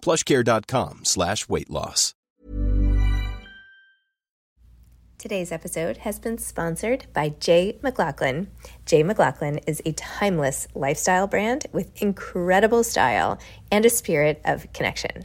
plushcare.com slash weight loss. Today's episode has been sponsored by J.McLaughlin. Jay McLaughlin is a timeless lifestyle brand with incredible style and a spirit of connection.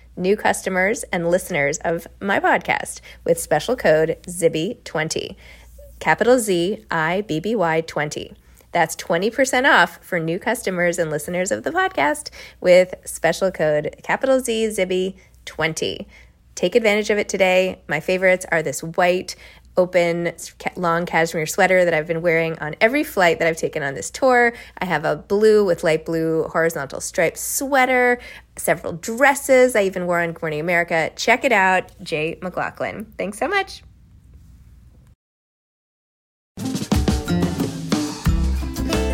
new customers and listeners of my podcast with special code ZIBBY20. Capital Z I B B Y 20. That's 20% off for new customers and listeners of the podcast with special code capital Z Zibby 20. Take advantage of it today. My favorites are this white, open, long cashmere sweater that I've been wearing on every flight that I've taken on this tour. I have a blue with light blue horizontal striped sweater, several dresses I even wore on Good Morning America. Check it out, J.McLaughlin. Thanks so much.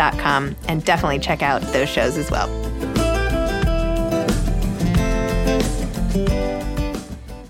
and definitely check out those shows as well.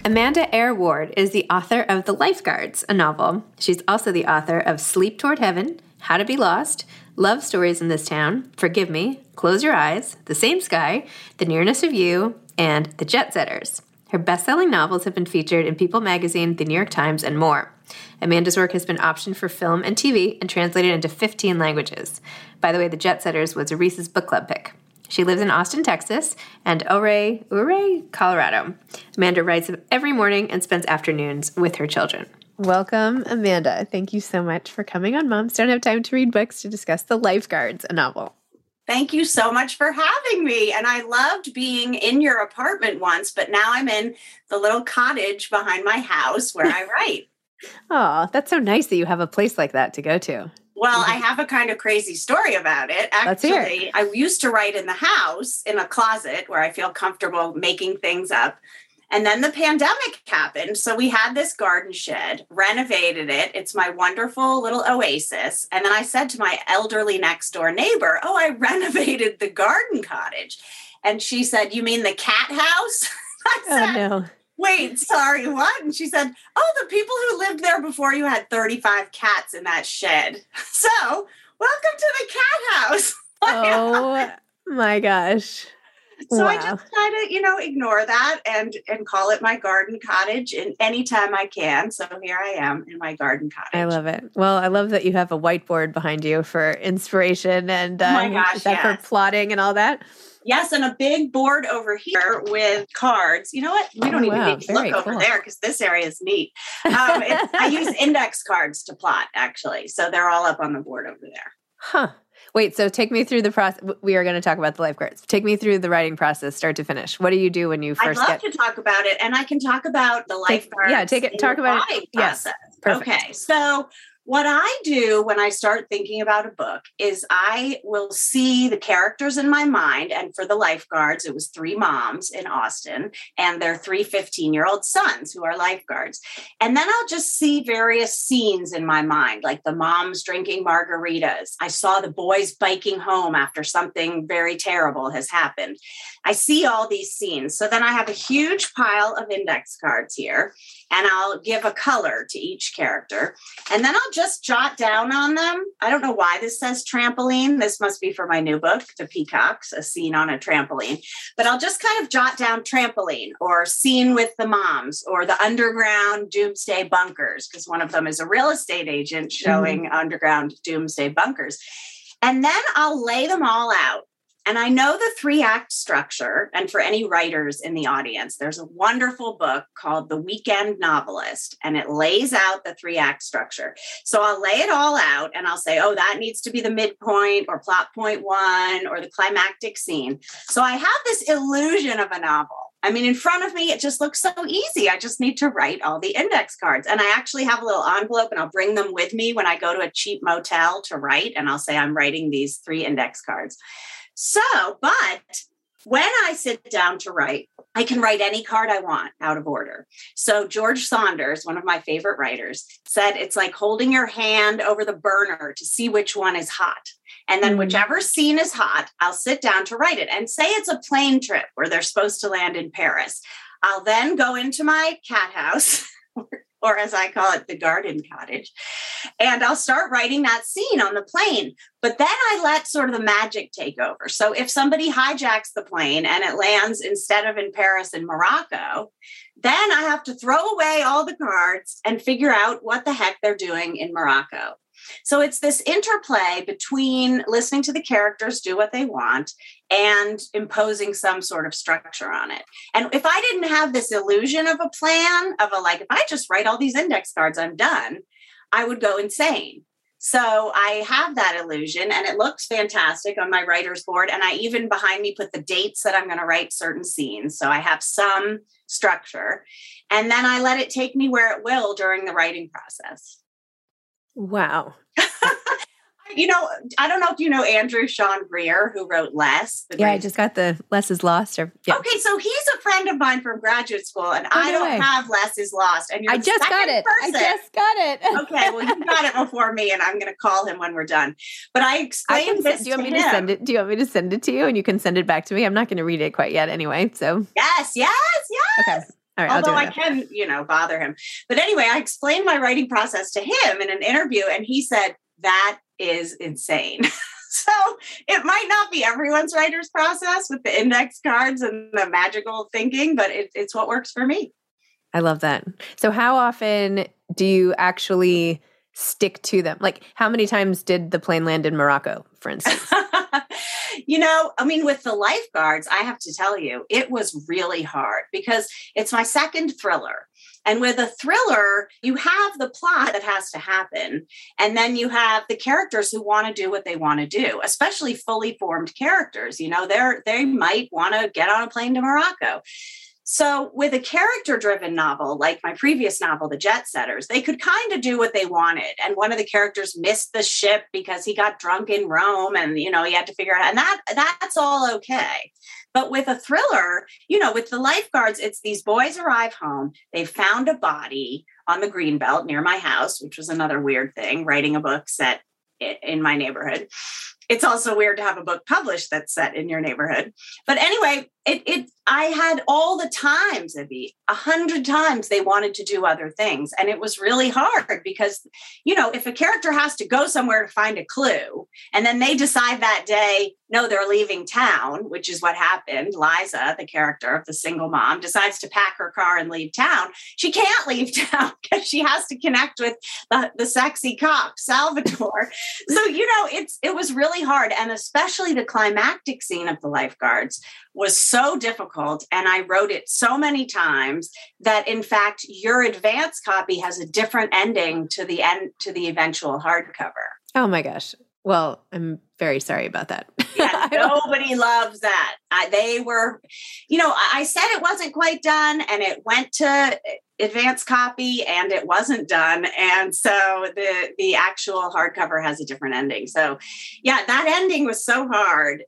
Amanda Eyre Ward is the author of The Lifeguards, a novel. She's also the author of Sleep Toward Heaven, How to Be Lost, Love Stories in This Town, Forgive Me, Close Your Eyes, The Same Sky, The Nearness of You, and The Jet Setters. Her best selling novels have been featured in People magazine, The New York Times, and more. Amanda's work has been optioned for film and TV and translated into 15 languages. By the way, The Jet Setters was a Reese's Book Club pick. She lives in Austin, Texas, and Ouray, Ouray, Colorado. Amanda writes every morning and spends afternoons with her children. Welcome, Amanda. Thank you so much for coming on Moms Don't Have Time to Read Books to discuss The Lifeguards, a novel. Thank you so much for having me. And I loved being in your apartment once, but now I'm in the little cottage behind my house where I write. Oh, that's so nice that you have a place like that to go to. Well, I have a kind of crazy story about it. Actually, I used to write in the house in a closet where I feel comfortable making things up. And then the pandemic happened. So we had this garden shed, renovated it. It's my wonderful little oasis. And then I said to my elderly next door neighbor, Oh, I renovated the garden cottage. And she said, You mean the cat house? I Oh no. Wait, sorry, what? And she said, Oh, the people who lived there before you had 35 cats in that shed. So, welcome to the cat house. Oh my gosh. So I just try to, you know, ignore that and and call it my garden cottage and anytime I can. So here I am in my garden cottage. I love it. Well, I love that you have a whiteboard behind you for inspiration and uh, Oh my gosh, yes. for plotting and all that. Yes, and a big board over here with cards. You know what? We don't Oh, even wow. need to Very look over there because this area is neat. Um, I use index cards to plot, actually. So they're all up on the board over there. Huh. Wait, so take me through the process. We are going to talk about the lifeguards. Take me through the writing process, start to finish. What do you do when you first? I'd love get? to talk about it, and I can talk about the Take- lifeguards. yeah, take it- talk about it. writing Yes, perfect. Okay, so what I do when I start thinking about a book is I will see the characters in my mind. And for the lifeguards, it was three moms in Austin and their three 15 year old sons who are lifeguards. And then I'll just see various scenes in my mind, like the moms drinking margaritas. I saw the boys biking home after something very terrible has happened. I see all these scenes. So then I have a huge pile of index cards here, and I'll give a color to each character. And then I'll just jot down on them. I don't know why this says trampoline. This must be for my new book, The Peacocks, a scene on a trampoline. But I'll just kind of jot down trampoline or scene with the moms or the underground doomsday bunkers, because one of them is a real estate agent mm-hmm. showing underground doomsday bunkers. And then I'll lay them all out. And I know the three act structure. And for any writers in the audience, there's a wonderful book called The Weekend Novelist, and it lays out the three act structure. So I'll lay it all out and I'll say, oh, that needs to be the midpoint or plot point one or the climactic scene. So I have this illusion of a novel. I mean, in front of me, it just looks so easy. I just need to write all the index cards. And I actually have a little envelope and I'll bring them with me when I go to a cheap motel to write. And I'll say, I'm writing these three index cards. So, but when I sit down to write, I can write any card I want out of order. So, George Saunders, one of my favorite writers, said it's like holding your hand over the burner to see which one is hot. And then, Mm. whichever scene is hot, I'll sit down to write it. And say it's a plane trip where they're supposed to land in Paris. I'll then go into my cat house, or as I call it, the garden cottage, and I'll start writing that scene on the plane. But then I let sort of the magic take over. So if somebody hijacks the plane and it lands instead of in Paris in Morocco, then I have to throw away all the cards and figure out what the heck they're doing in Morocco. So it's this interplay between listening to the characters do what they want and imposing some sort of structure on it. And if I didn't have this illusion of a plan, of a like, if I just write all these index cards, I'm done, I would go insane. So I have that illusion and it looks fantastic on my writer's board. And I even behind me put the dates that I'm going to write certain scenes. So I have some structure. And then I let it take me where it will during the writing process. Wow. You know, I don't know if you know Andrew Sean Greer, who wrote Less. Yeah, I just got the less is lost. Or yeah, Okay, so he's a friend of mine from graduate school, and Oh, I no don't way. have Less is Lost. And you're I just got it. I just got it. okay, well, you got it before me, and I'm going to call him when we're done. But I I explained can. this do you want to me to send it? Do you want me to send it to you, and you can send it back to me? I'm not going to read it quite yet, anyway. So Yes, yes, yes. okay, all right, Although. I can, you know, bother him. But anyway, I explained my writing process to him in an interview, and he said, That is insane. so it might not be everyone's writer's process with the index cards and the magical thinking, but it, it's what works for me. I love that. So, how often do you actually stick to them? Like, how many times did the plane land in Morocco, for instance? you know, I mean, with the lifeguards, I have to tell you, it was really hard because it's my second thriller. And with a thriller, you have the plot that has to happen. And then you have the characters who want to do what they want to do, especially fully formed characters. You know, they're they might want to get on a plane to Morocco. So, with a character driven novel like my previous novel, The Jet Setters, they could kind of do what they wanted. And one of the characters missed the ship because he got drunk in Rome and, you know, he had to figure out. And that that's all okay. But with a thriller, you know, with the lifeguards, it's these boys arrive home, they found a body on the greenbelt near my house, which was another weird thing, writing a book set in my neighborhood. it's also weird to have a book published that's set in your neighborhood. But anyway, it, it I had all the times, Zibby, a hundred times they wanted to do other things. And it was really hard because, you know, if a character has to go somewhere to find a clue and then they decide that day, no, they're leaving town, which is what happened. Liza, the character of the single mom, decides to pack her car and leave town. She can't leave town because she has to connect with the, the sexy cop, Salvatore. so, you know, it's it was really hard. And especially the climactic scene of the lifeguards was so difficult and I wrote it so many times that in fact your advance copy has a different ending to the end to the eventual hardcover. Oh my gosh. Well, I'm very sorry about that. yeah, nobody loves that. I, they were, you know, I said it wasn't quite done and it went to eh, advance copy and it wasn't done. And so the the actual hardcover has a different ending. So yeah, that ending was so hard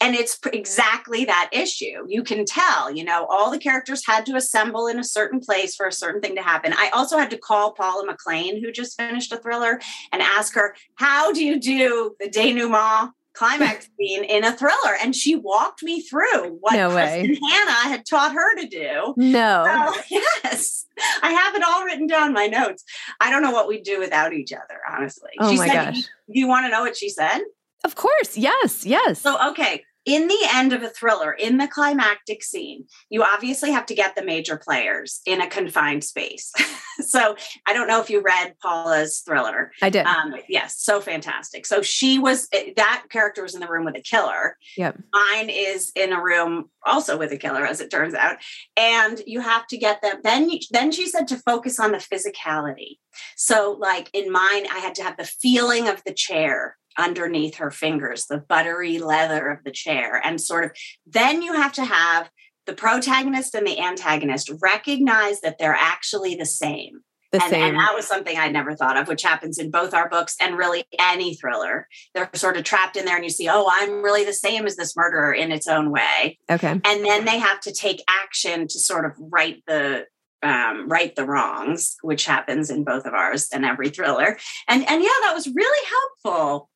and it's exactly that issue. You can tell you know all the characters had to assemble in a certain place for a certain thing to happen. I also had to call paula mclain who just finished a thriller and ask her how do you do the denouement climax scene in a thriller? And she walked me through what no Kristin Hannah had taught her to do. No. So, yes i have it all written down my notes. I don't know what we'd do without each other honestly. Oh she my said, gosh. do you want to know what she said? Of course. Yes. Yes. So, okay. In the end of a thriller, in the climactic scene, you obviously have to get the major players in a confined space. so, I don't know if you read Paula's thriller. I did. Um, yes, so fantastic. So, she was, eh, that character was in the room with a killer. Yep. Mine is in a room also with a killer, as it turns out. And you have to get them. Then, you, then she said to focus on the physicality. So, like in mine, I had to have the feeling of the chair underneath her fingers, the buttery leather of the chair. And sort of then you have to have the protagonist and the antagonist recognize that they're actually the same. The and, same. and that was something I'd never thought of, which happens in both our books and really any thriller. They're sort of trapped in there, and you see, oh, I'm really the same as this murderer in its own way. okay. And then they have to take action to sort of right the um, right the wrongs, which happens in both of ours and every thriller. And and yeah, that was really helpful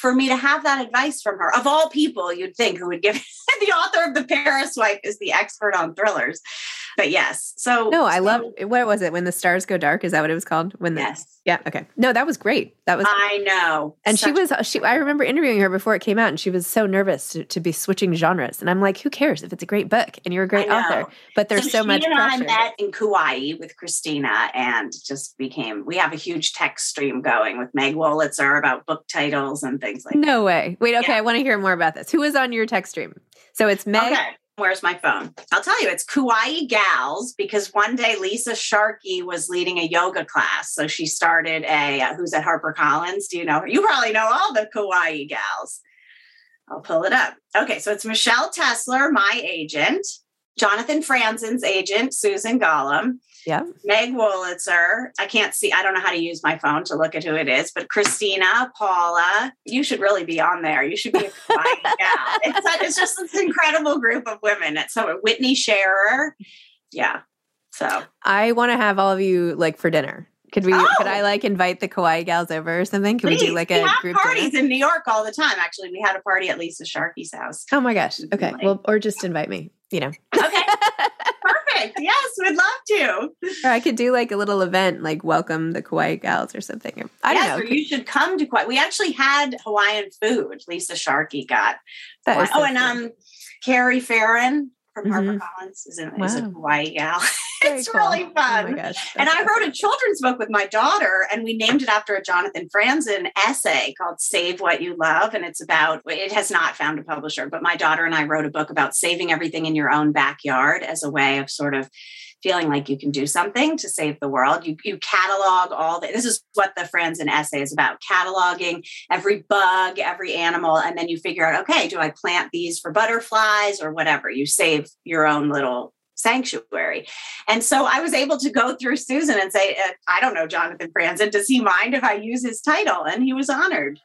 for me to have that advice from her. Of all people, you'd think who would give the author of The Paris Wife is the expert on thrillers. But yes. So No, I so, love what was it? When the stars go dark? Is that what it was called? When the Yes. Yeah, okay. No, that was great. That was I know. and she was she I remember interviewing her before it came out and she was so nervous to, to be switching genres. And I'm like, who cares if it's a great book and you're a great author? But there's so, she much and pressure. I met in Kauai with Christina and just became we have a huge text stream going with Meg Wolitzer about book titles and things like that. no way. Wait, okay, Yeah. I want to hear more about this. Who is on your text stream? So it's Meg. Okay. Where's my phone? I'll tell you, it's Kauai Gals because one day Lisa Sharkey was leading a yoga class. So she started a, uh, who's at HarperCollins? Do you know? You probably know all the Kauai Gals. I'll pull it up. Okay, so it's Michelle Tessler, my agent, Jonathan Franzen's agent, Susan Golomb, Yeah. Meg Wolitzer. I can't see, I don't know how to use my phone to look at who it is, but Christina, Paula, you should really be on there. You should be a Kauai gal. It's, it's just this incredible group of women. It's so Whitney Scharer. Yeah. So I want to have all of you like for dinner. Could we? Could Oh! I like invite the Kauai gals over or something? Could we do like a group parties dinner? in New York all the time. Actually, we had a party at Lisa Sharkey's house. Oh my gosh. Okay. like- Well, or just invite me. You know, Okay. Perfect. Yes, we'd love to. or I could do like a little event, like welcome the Kauai gals or something. I don't know. or you should come to Kauai. We actually had Hawaiian food. Lisa Sharkey got. That is oh, and um, Carrie Feron from Mhm. HarperCollins is, a, is a Hawaii gal. It's cool. really Oh fun. gosh. and I wrote a children's book with my daughter, and we named it after a Jonathan Franzen essay called Save What You Love. And it's about, it has not found a publisher, but my daughter and I wrote a book about saving everything in your own backyard as a way of sort of feeling like you can do something to save the world. You, you catalog all the, this is what the Franzen essay is about cataloging every bug, every animal, and then you figure out, okay, do I plant these for butterflies or whatever? You save your own little sanctuary. And so I was able to go through Susan and say, uh, I don't know, Jonathan Franzen, does he mind if I use his title? And he was honored.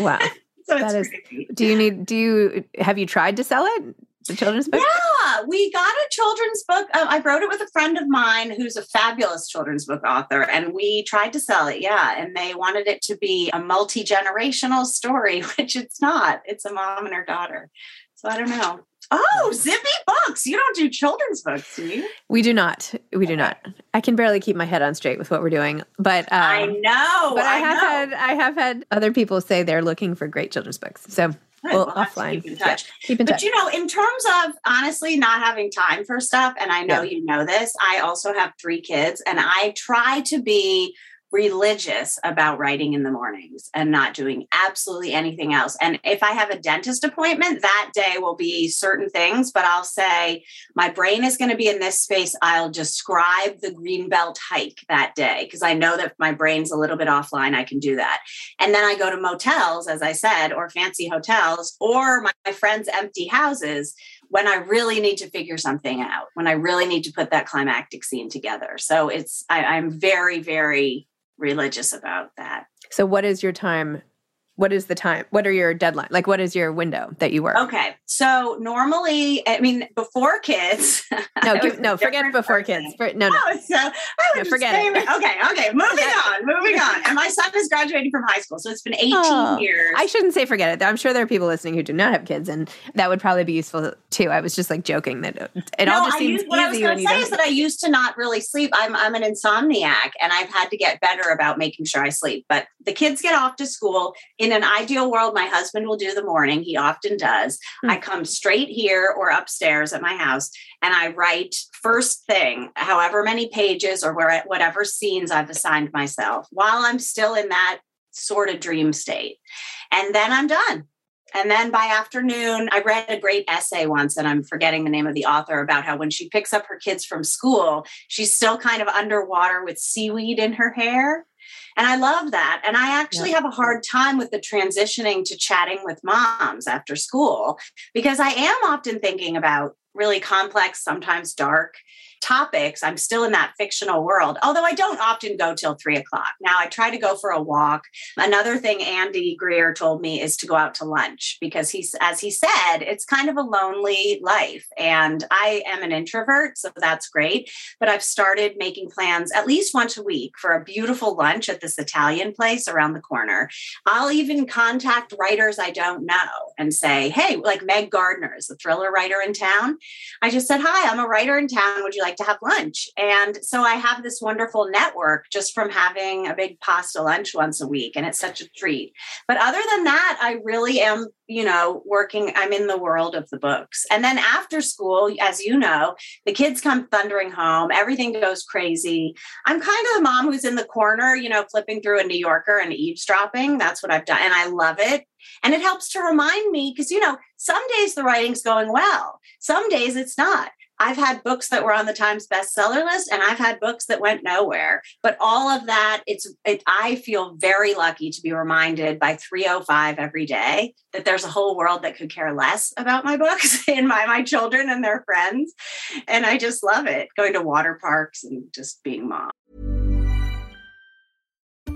Wow. So it's That is- crazy. Do you need? Do you have you tried to sell it? the children's book? Yeah, we got a children's book. Uh, I wrote it with a friend of mine who's a fabulous children's book author, and we tried to sell it. Yeah, and they wanted it to be a multi generational story, which it's not. It's a mom and her daughter. So I don't know. Oh, Zibby Books. You don't do children's books, do you? We do not. We do not. I can barely keep my head on straight with what we're doing, but um, I know. But I, I have know. had I have had other people say they're looking for great children's books. So Good. well, We'll offline, keep in Yeah, touch. keep in But touch. you know, in terms of honestly not having time for stuff, and I know Yeah. you know this, I also have three kids, and I try to be religious about writing in the mornings and not doing absolutely anything else. And if I have a dentist appointment, that day will be certain things, but I'll say my brain is going to be in this space. I'll describe the greenbelt hike that day because I know that my brain's a little bit offline, I can do that. And then I go to motels, as I said, or fancy hotels, or my, my friends' empty houses when I really need to figure something out, when I really need to put that climactic scene together. So it's, I, I'm very, very religious about that. So what is your time? What is the time? What are your deadline? Like what is your window that you work? Okay. So normally, I mean, before kids. No, give, no, forget before person. kids. For, no, no. Oh, so I No, would forget it. Okay, okay, moving on, moving on. And my son is graduating from high school, so it's been 18 Oh, years. I shouldn't say forget it. I'm sure there are people listening who do not have kids, and that would probably be useful too. I was just like joking that it, no, all just I seems used, what I was going to say is that I used to not really sleep. I'm I'm an insomniac, and I've had to get better about making sure I sleep. But the kids get off to school. In an ideal world, my husband will do the morning. He often does. Hmm. I come straight here or upstairs at my house, and I write first thing, however many pages or where whatever scenes I've assigned myself, while I'm still in that sort of dream state, and then I'm done. And then by afternoon, I read a great essay once, and I'm forgetting the name of the author about how when she picks up her kids from school, she's still kind of underwater with seaweed in her hair. And I love that. And I actually have a hard time with the transitioning to chatting with moms after school because I am often thinking about really complex, sometimes dark topics. I'm still in that fictional world, although I don't often go till three o'clock. Now I try to go for a walk. Another thing Andy Greer told me is to go out to lunch because he's, as he said, it's kind of a lonely life. And I am an introvert, so that's great. But I've started making plans at least once a week for a beautiful lunch at this Italian place around the corner. I'll even contact writers I don't know and say, hey, like Meg Gardiner is a thriller writer in town. I just said, hi, I'm a writer in town. Would you like to have lunch? And so I have this wonderful network just from having a big pasta lunch once a week. And it's such a treat. But other than that, I really am, you know, working, I'm in the world of the books. And then after school, as you know, the kids come thundering home, everything goes crazy. I'm kind of the mom who's in the corner, you know, flipping through a New Yorker and eavesdropping. That's what I've done. And I love it. And it helps to remind me because, you know, some days the writing's going well, some days it's not. I've had books that were on the Times bestseller list and I've had books that went nowhere. But all of that, it's it, I feel very lucky to be reminded by 305 every day that there's a whole world that could care less about my books and my my children and their friends. And I just love it going to water parks and just being mom.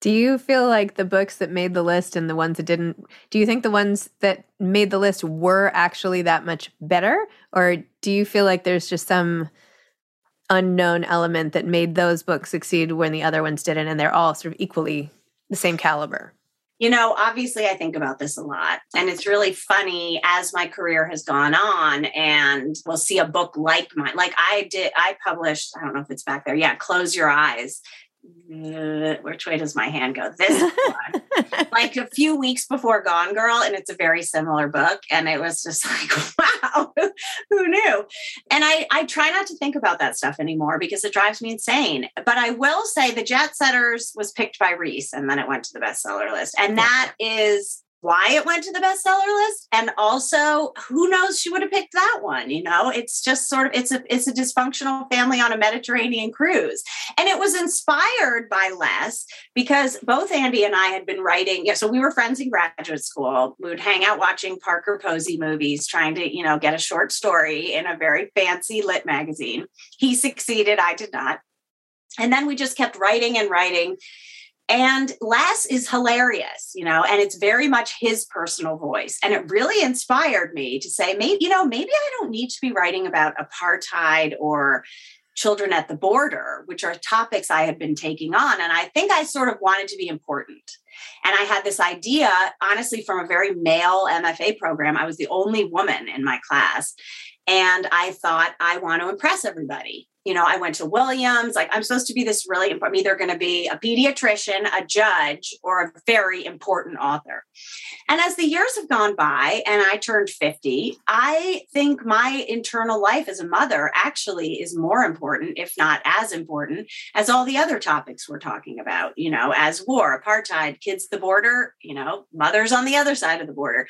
Do you feel like the books that made the list and the ones that didn't, do you think the ones that made the list were actually that much better? Or do you feel like there's just some unknown element that made those books succeed when the other ones didn't and they're all sort of equally the same caliber? You know, obviously, I think about this a lot. And it's really funny as my career has gone on, and we'll see a book like mine. Like I did, I published, I don't know if it's back there. Yeah, Close Your Eyes which way does my hand go? This one, like a few weeks before Gone Girl, and it's a very similar book. And it was just like, wow, who knew? And I, I try not to think about that stuff anymore because it drives me insane. But I will say the Jet Setters was picked by Reese, and then it went to the bestseller list. And that is why it went to the bestseller list and also who knows she would have picked that one you know? It's just sort of it's a it's a dysfunctional family on a mediterranean cruise. And it was inspired by Less because both andy and i had been writing yeah so we were friends in graduate school. We would hang out watching parker posey movies trying to you know get a short story in a very fancy lit magazine. He succeeded i did not. And then we just kept writing and writing and Less is hilarious, you know, and it's very much his personal voice. And it really inspired me to say, maybe, you know, maybe I don't need to be writing about apartheid or children at the border, which are topics I had been taking on. And I think I sort of wanted to be important. And I had this idea, honestly, from a very male MFA program. I was the only woman in my class. And I thought, I want to impress everybody you know, I went to Williams. Like, I'm supposed to be this really important, I'm either going to be a pediatrician, a judge, or a very important author. And as the years have gone by and I turned 50, I think my internal life as a mother actually is more important, if not as important, as all the other topics we're talking about, you know, as war, apartheid, kids the border, you know, mothers on the other side of the border.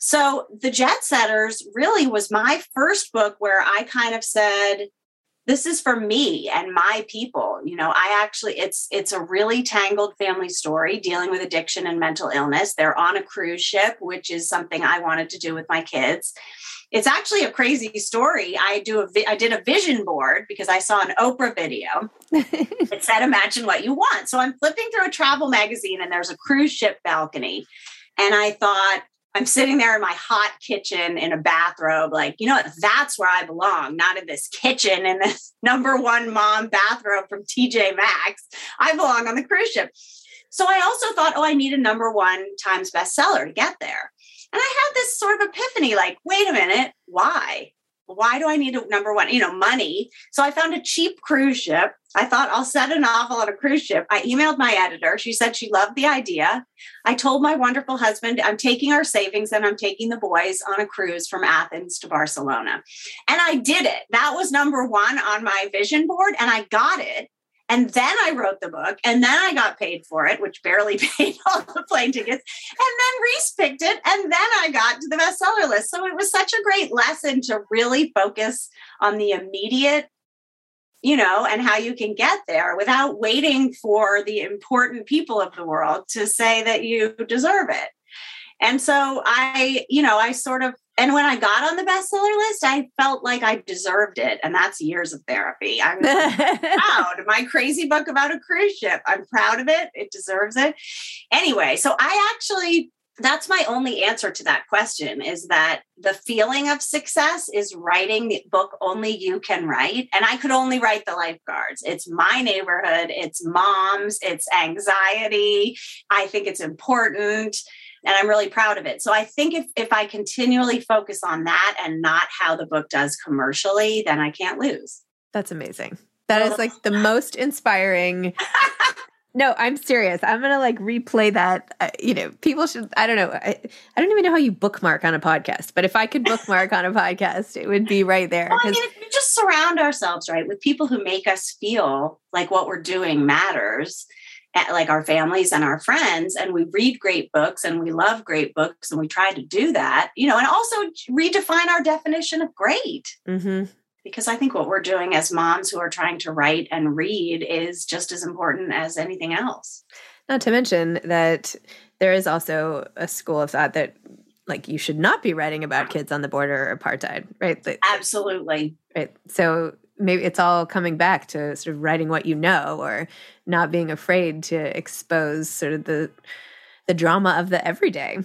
So the Jet Setters really was my first book where I kind of said, this is for me and my people you know i actually it's it's a really tangled family story dealing with addiction and mental illness. They're on a cruise ship which is something i wanted to do with my kids. It's actually a crazy story. I do a I did a vision board because i saw an oprah video. It said imagine what you want. So i'm flipping through a travel magazine and there's a cruise ship balcony. And i thought I'm sitting there in my hot kitchen in a bathrobe, like, you know what? That's where I belong, not in this kitchen in this number one mom bathrobe from TJ Maxx. I belong on the cruise ship. So I also thought, oh, I need a number one times bestseller to get there. And I had this sort of epiphany like, wait a minute, why? Why do I need a number one, you know, money? So I found a cheap cruise ship. I thought I'll set a novel on a cruise ship. I emailed my editor. She said she loved the idea. I told my wonderful husband, I'm taking our savings and I'm taking the boys on a cruise from Athens to Barcelona. And I did it. That was number one on my vision board, and I got it. And then I wrote the book and then I got paid for it, which barely paid all the plane tickets. And then Reese picked it and then I got to the bestseller list. So it was such a great lesson to really focus on the immediate, you know, and how you can get there without waiting for the important people of the world to say that you deserve it. And so I, you know, I sort of and when I got on the bestseller list, I felt like I deserved it. And that's years of therapy. I'm proud. My crazy book about a cruise ship. I'm proud of it. It deserves it. Anyway, so I actually, that's my only answer to that question is that the feeling of success is writing the book only you can write. And I could only write the lifeguards. It's my neighborhood, it's moms, it's anxiety. I think it's important and I'm really proud of it. So I think if if I continually focus on that and not how the book does commercially, then I can't lose. That's amazing. That is like the most inspiring. no, I'm serious. I'm gonna like replay that. Uh, you know, people should. I don't know. I, I don't even know how you bookmark on a podcast, but if I could bookmark on a podcast, it would be right there. Well, I mean, if we just surround ourselves right with people who make us feel like what we're doing matters, like our families and our friends and we read great books and we love great books and we try to do that you know and also redefine our definition of great mm-hmm. because i think what we're doing as moms who are trying to write and read is just as important as anything else not to mention that there is also a school of thought that like you should not be writing about kids on the border or apartheid, right? Absolutely. Right. So maybe it's all coming back to sort of writing what you know or not being afraid to expose sort of the the drama of the everyday.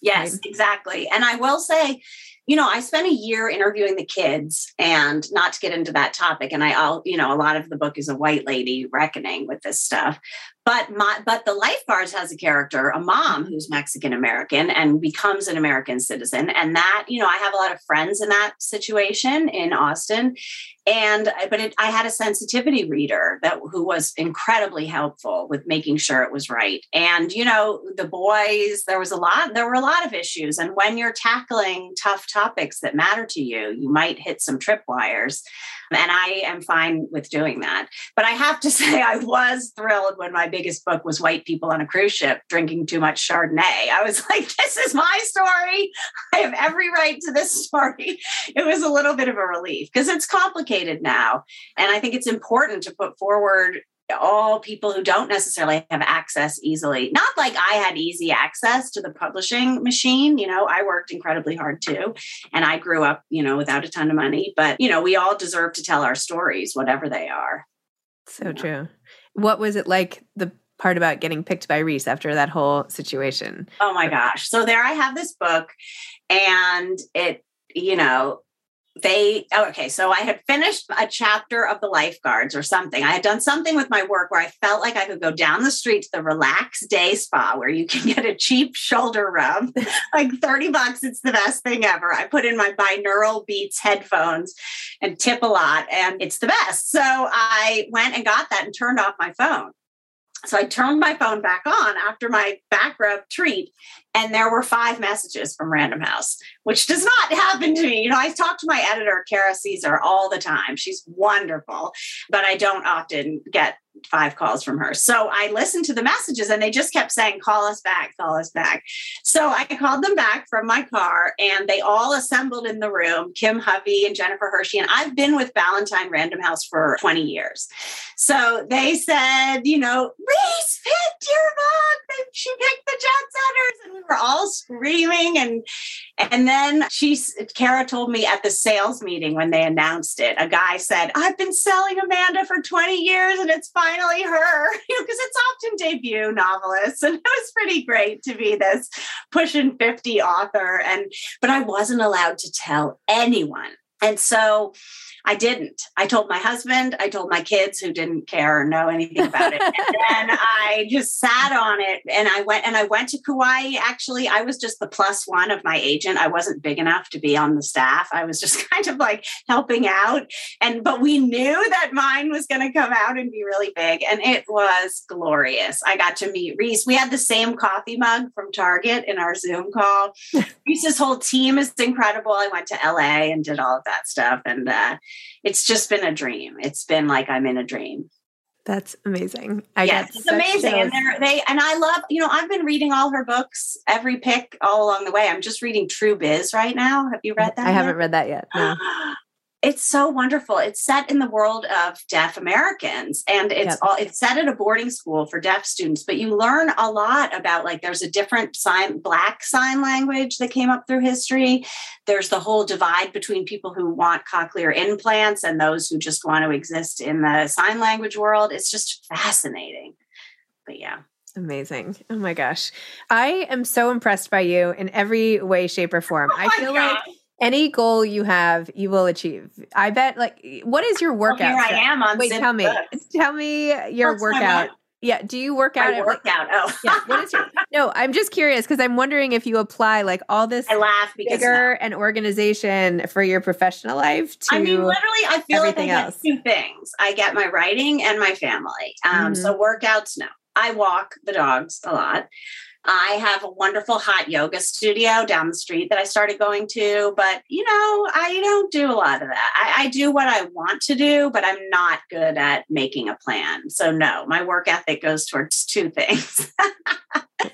Yes, right? exactly. And I will say, you know, I spent a year interviewing the kids and not to get into that topic. And I, all you know, a lot of the book is a white lady reckoning with this stuff. But my, but the lifeguards has a character, a mom who's Mexican American and becomes an American citizen. And that, you know, I have a lot of friends in that situation in Austin. And but it, I had a sensitivity reader that who was incredibly helpful with making sure it was right. And you know, the boys, there was a lot, there were a lot of issues. And when you're tackling tough topics that matter to you, you might hit some tripwires. And I am fine with doing that. But I have to say, I was thrilled when my biggest book was White People on a Cruise Ship Drinking Too Much Chardonnay. I was like, this is my story. I have every right to this story. It was a little bit of a relief because it's complicated now. And I think it's important to put forward all people who don't necessarily have access easily. Not like I had easy access to the publishing machine. You know, I worked incredibly hard too. And I grew up, you know, without a ton of money. But, you know, we all deserve to tell our stories, whatever they are. So true. What was it like the part about getting picked by Reese after that whole situation? Oh my gosh. So there I have this book and it, you know, they oh, okay so i had finished a chapter of the lifeguards or something. I had done something with my work where i felt like i could go down the street to the relaxed day spa where you can get a cheap shoulder rub. Like 30 bucks it's the best thing ever. I put in my binaural beats headphones and tip a lot and it's the best. So i went and got that and turned off my phone so I turned my phone back on after my back rub treat, and there were five messages from Random House, which does not happen to me. You know, I talk to my editor, Kara Cesare, all the time. She's wonderful, but I don't often get five calls from her. So I listened to the messages and they just kept saying, call us back, call us back. So I called them back from my car and they all assembled in the room, Kim Hovey and Jennifer Hershey. And I've been with Ballantine Random House for 20 years. So they said, you know, Reese picked your book. She picked the Jet Setters. And we were all screaming. And and then she, Kara told me at the sales meeting when they announced it, a guy said, I've been selling Amanda for 20 years and it's finally her, you know, because it's often debut novelists. And it was pretty great to be this pushing 50 author. And, but I wasn't allowed to tell anyone. And so I didn't. I told my husband, I told my kids who didn't care or know anything about it. and then I just sat on it and I went and I went to Kauai. Actually, I was just the plus one of my agent. I wasn't big enough to be on the staff. I was just kind of like helping out. And but we knew that mine was going to come out and be really big. And it was glorious. I got to meet Reese. We had the same coffee mug from Target in our Zoom call. Reese's whole team is incredible. I went to LA and did all of that stuff. And uh, it's just been a dream. It's been like I'm in a dream. That's amazing. I yes, it's amazing. And they're, they and I love, you know, I've been reading all her books, every pick all along the way. I'm just reading True Biz right now. Have you read that? I yet? haven't read that yet. No. it's so wonderful. It's set in the world of deaf Americans and it's yep. all it's set at a boarding school for deaf students, but you learn a lot about like there's a different sign black sign language that came up through history. There's the whole divide between people who want cochlear implants and those who just want to exist in the sign language world. It's just fascinating. But yeah. Amazing. Oh my gosh. I am so impressed by you in every way, shape, or form. Oh I feel God. like any goal you have, you will achieve. I bet. Like, what is your workout? Well, here I am on. Wait, tell me. Books. Tell me your workout. Yeah. Do you work out? I work out. Oh, yeah. What is your? No, I'm just curious because I'm wondering if you apply like all this. I laugh because vigor and organization for your professional life. To I mean, literally, I feel like I get two things. I get my writing and my family. Um, mm-hmm. So workouts, no. I walk the dogs a lot. I have a wonderful hot yoga studio down the street that I started going to, but you know, I don't do a lot of that. I, I, do what I want to do, but I'm not good at making a plan. So, no, my work ethic goes towards two things.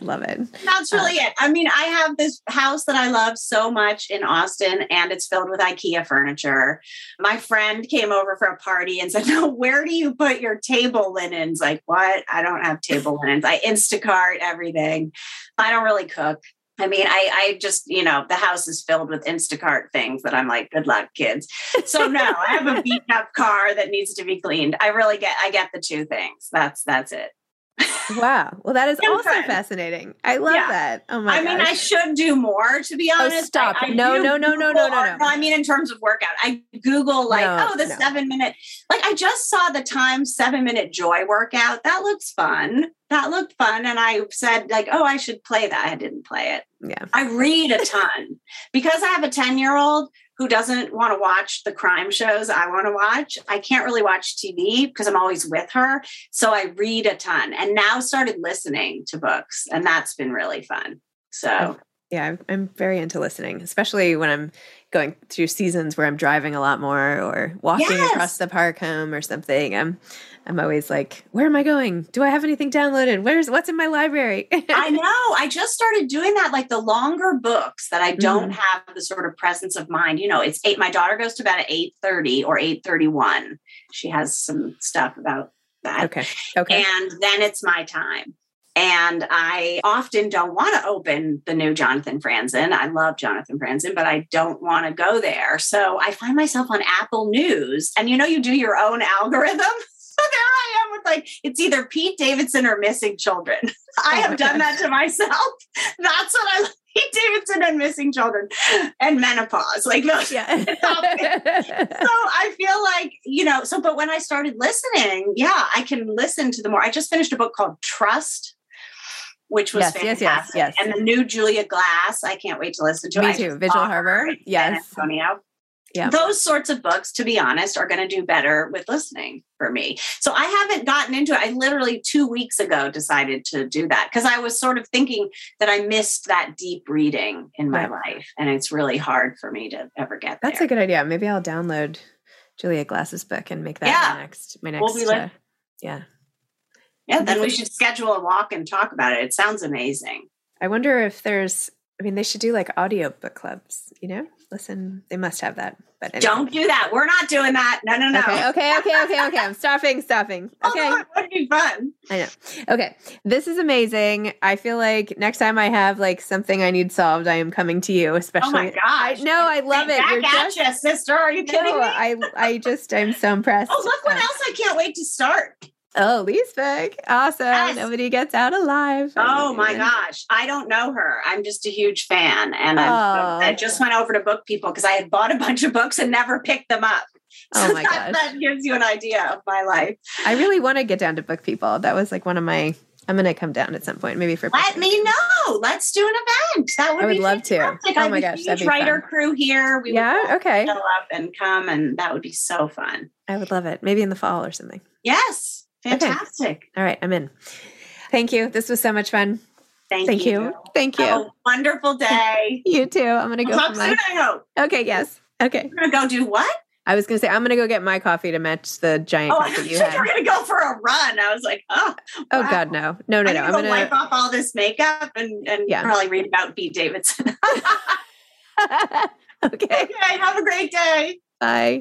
love it. That's really uh, it. I mean, I have this house that I love so much in Austin, and it's filled with IKEA furniture. My friend came over for a party and said, No, where do you put your table linens? Like, what? I don't have table linens. I Instacart everything. I don't really cook. I mean, I, I just, you know, the house is filled with Instacart things that I'm like, good luck, kids. So no, I have a beat up car that needs to be cleaned. I really get, I get the two things. That's, that's it. Wow. Well, that is also fine. fascinating. I love Yeah. that. Oh my I mean, I should do more, to be Oh, honest. stop. I, I No, do no, no, no, no, no, no. I mean, in terms of workout, I Google like, No, oh, the no. seven minute. Like, I just saw the time seven minute joy workout. That looks fun. That looked fun, and I said like, oh, I should play that. I didn't play it. yeah. I read a ton because I have a ten year old who doesn't want to watch the crime shows I want to watch. I can't really watch TV because I'm always with her. So I read a ton and now started listening to books, and that's been really fun. So Yeah, I'm- very into listening, especially when I'm going through seasons where I'm driving a lot more or walking Yes. across the park home or something. I'm I'm always like, where am I going? Do I have anything downloaded? Where's what's in my library? I know. I just started doing that, like the longer books that I don't Mm-hmm. have the sort of presence of mind. You know, it's eight. My daughter goes to bed at eight thirty or eight thirty one. She has some stuff about that, okay. Okay. and then it's my time. And I often don't want to open the new Jonathan Franzen. I love Jonathan Franzen, but I don't want to go there. So I find myself on Apple News, and you know, you do your own algorithm. I am with like, it's either Pete Davidson or missing children. I have done that to myself. That's what I Pete Davidson and missing children and menopause. Like those. yeah. So I feel like, you know, so but when I started listening, yeah, I can listen to the more. I just finished a book called Trust, which was Yes, yes, fantastic. yes, yes. And the new Julia Glass, I can't wait to listen to. Me I too. Vigil Harbor. Yes. Antonio. Yeah. Those sorts of books, to be honest, are going to do better with listening for me. So I haven't gotten into it. I literally two weeks ago decided to do that because I was sort of thinking that I missed that deep reading in my Yeah. life. And it's really hard for me to ever get That's there. a good idea. Maybe I'll download Julia Glass's book and make that Yeah. my next my We'll next uh, yeah. Yeah, then we should schedule a walk and talk about it. It sounds amazing. I wonder if there's I mean they should do like audio book clubs, you know? Listen, they must have that. But anyway. Don't do that. We're not doing that. No, no, no. Okay, okay, okay, okay, okay. I'm stopping, stopping. Okay. would be fun. I know. Okay. This is amazing. I feel like next time I have like something I need solved, I am coming to you, especially Oh my gosh. I know, I love it. Back You're at just you, sister. Are you kidding no, me? I I just I'm so impressed. oh, look what Uh, else I can't wait to start. Oh, Leigh's book. Awesome. Yes. Nobody gets out alive. Oh my gosh. I don't know her. I'm just a huge fan. And I, Oh. I just went over to BookPeople because I had bought a bunch of books and never picked them up. Oh my that, gosh. that gives you an idea of my life. I really want to get down to BookPeople. That was like one of my I'm gonna come down at some point, maybe for Let Christmas. me know. Let's do an event. That would I would be love to. Oh my gosh, huge that'd be writer fun. crew here. We Yeah, would okay. show up and come, and that would be so fun. I would love it. Maybe in the fall or something. Yes, fantastic. All right, I'm in. Thank you. This was so much fun. Thank, Thank you. you. Thank you. Have a wonderful day. You too. I'm gonna go Talk for my soon, I hope. Okay, yes. Okay. You're gonna go do what? I was gonna say I'm gonna go get my coffee to match the giant Oh, I cup thought you're gonna go for a run. I was like, oh, Oh god, no. No, no, I'm no. gonna I'm wipe gonna off all this makeup and, and Yeah. probably read about Pete Davidson. Okay. okay, have a great day. Bye.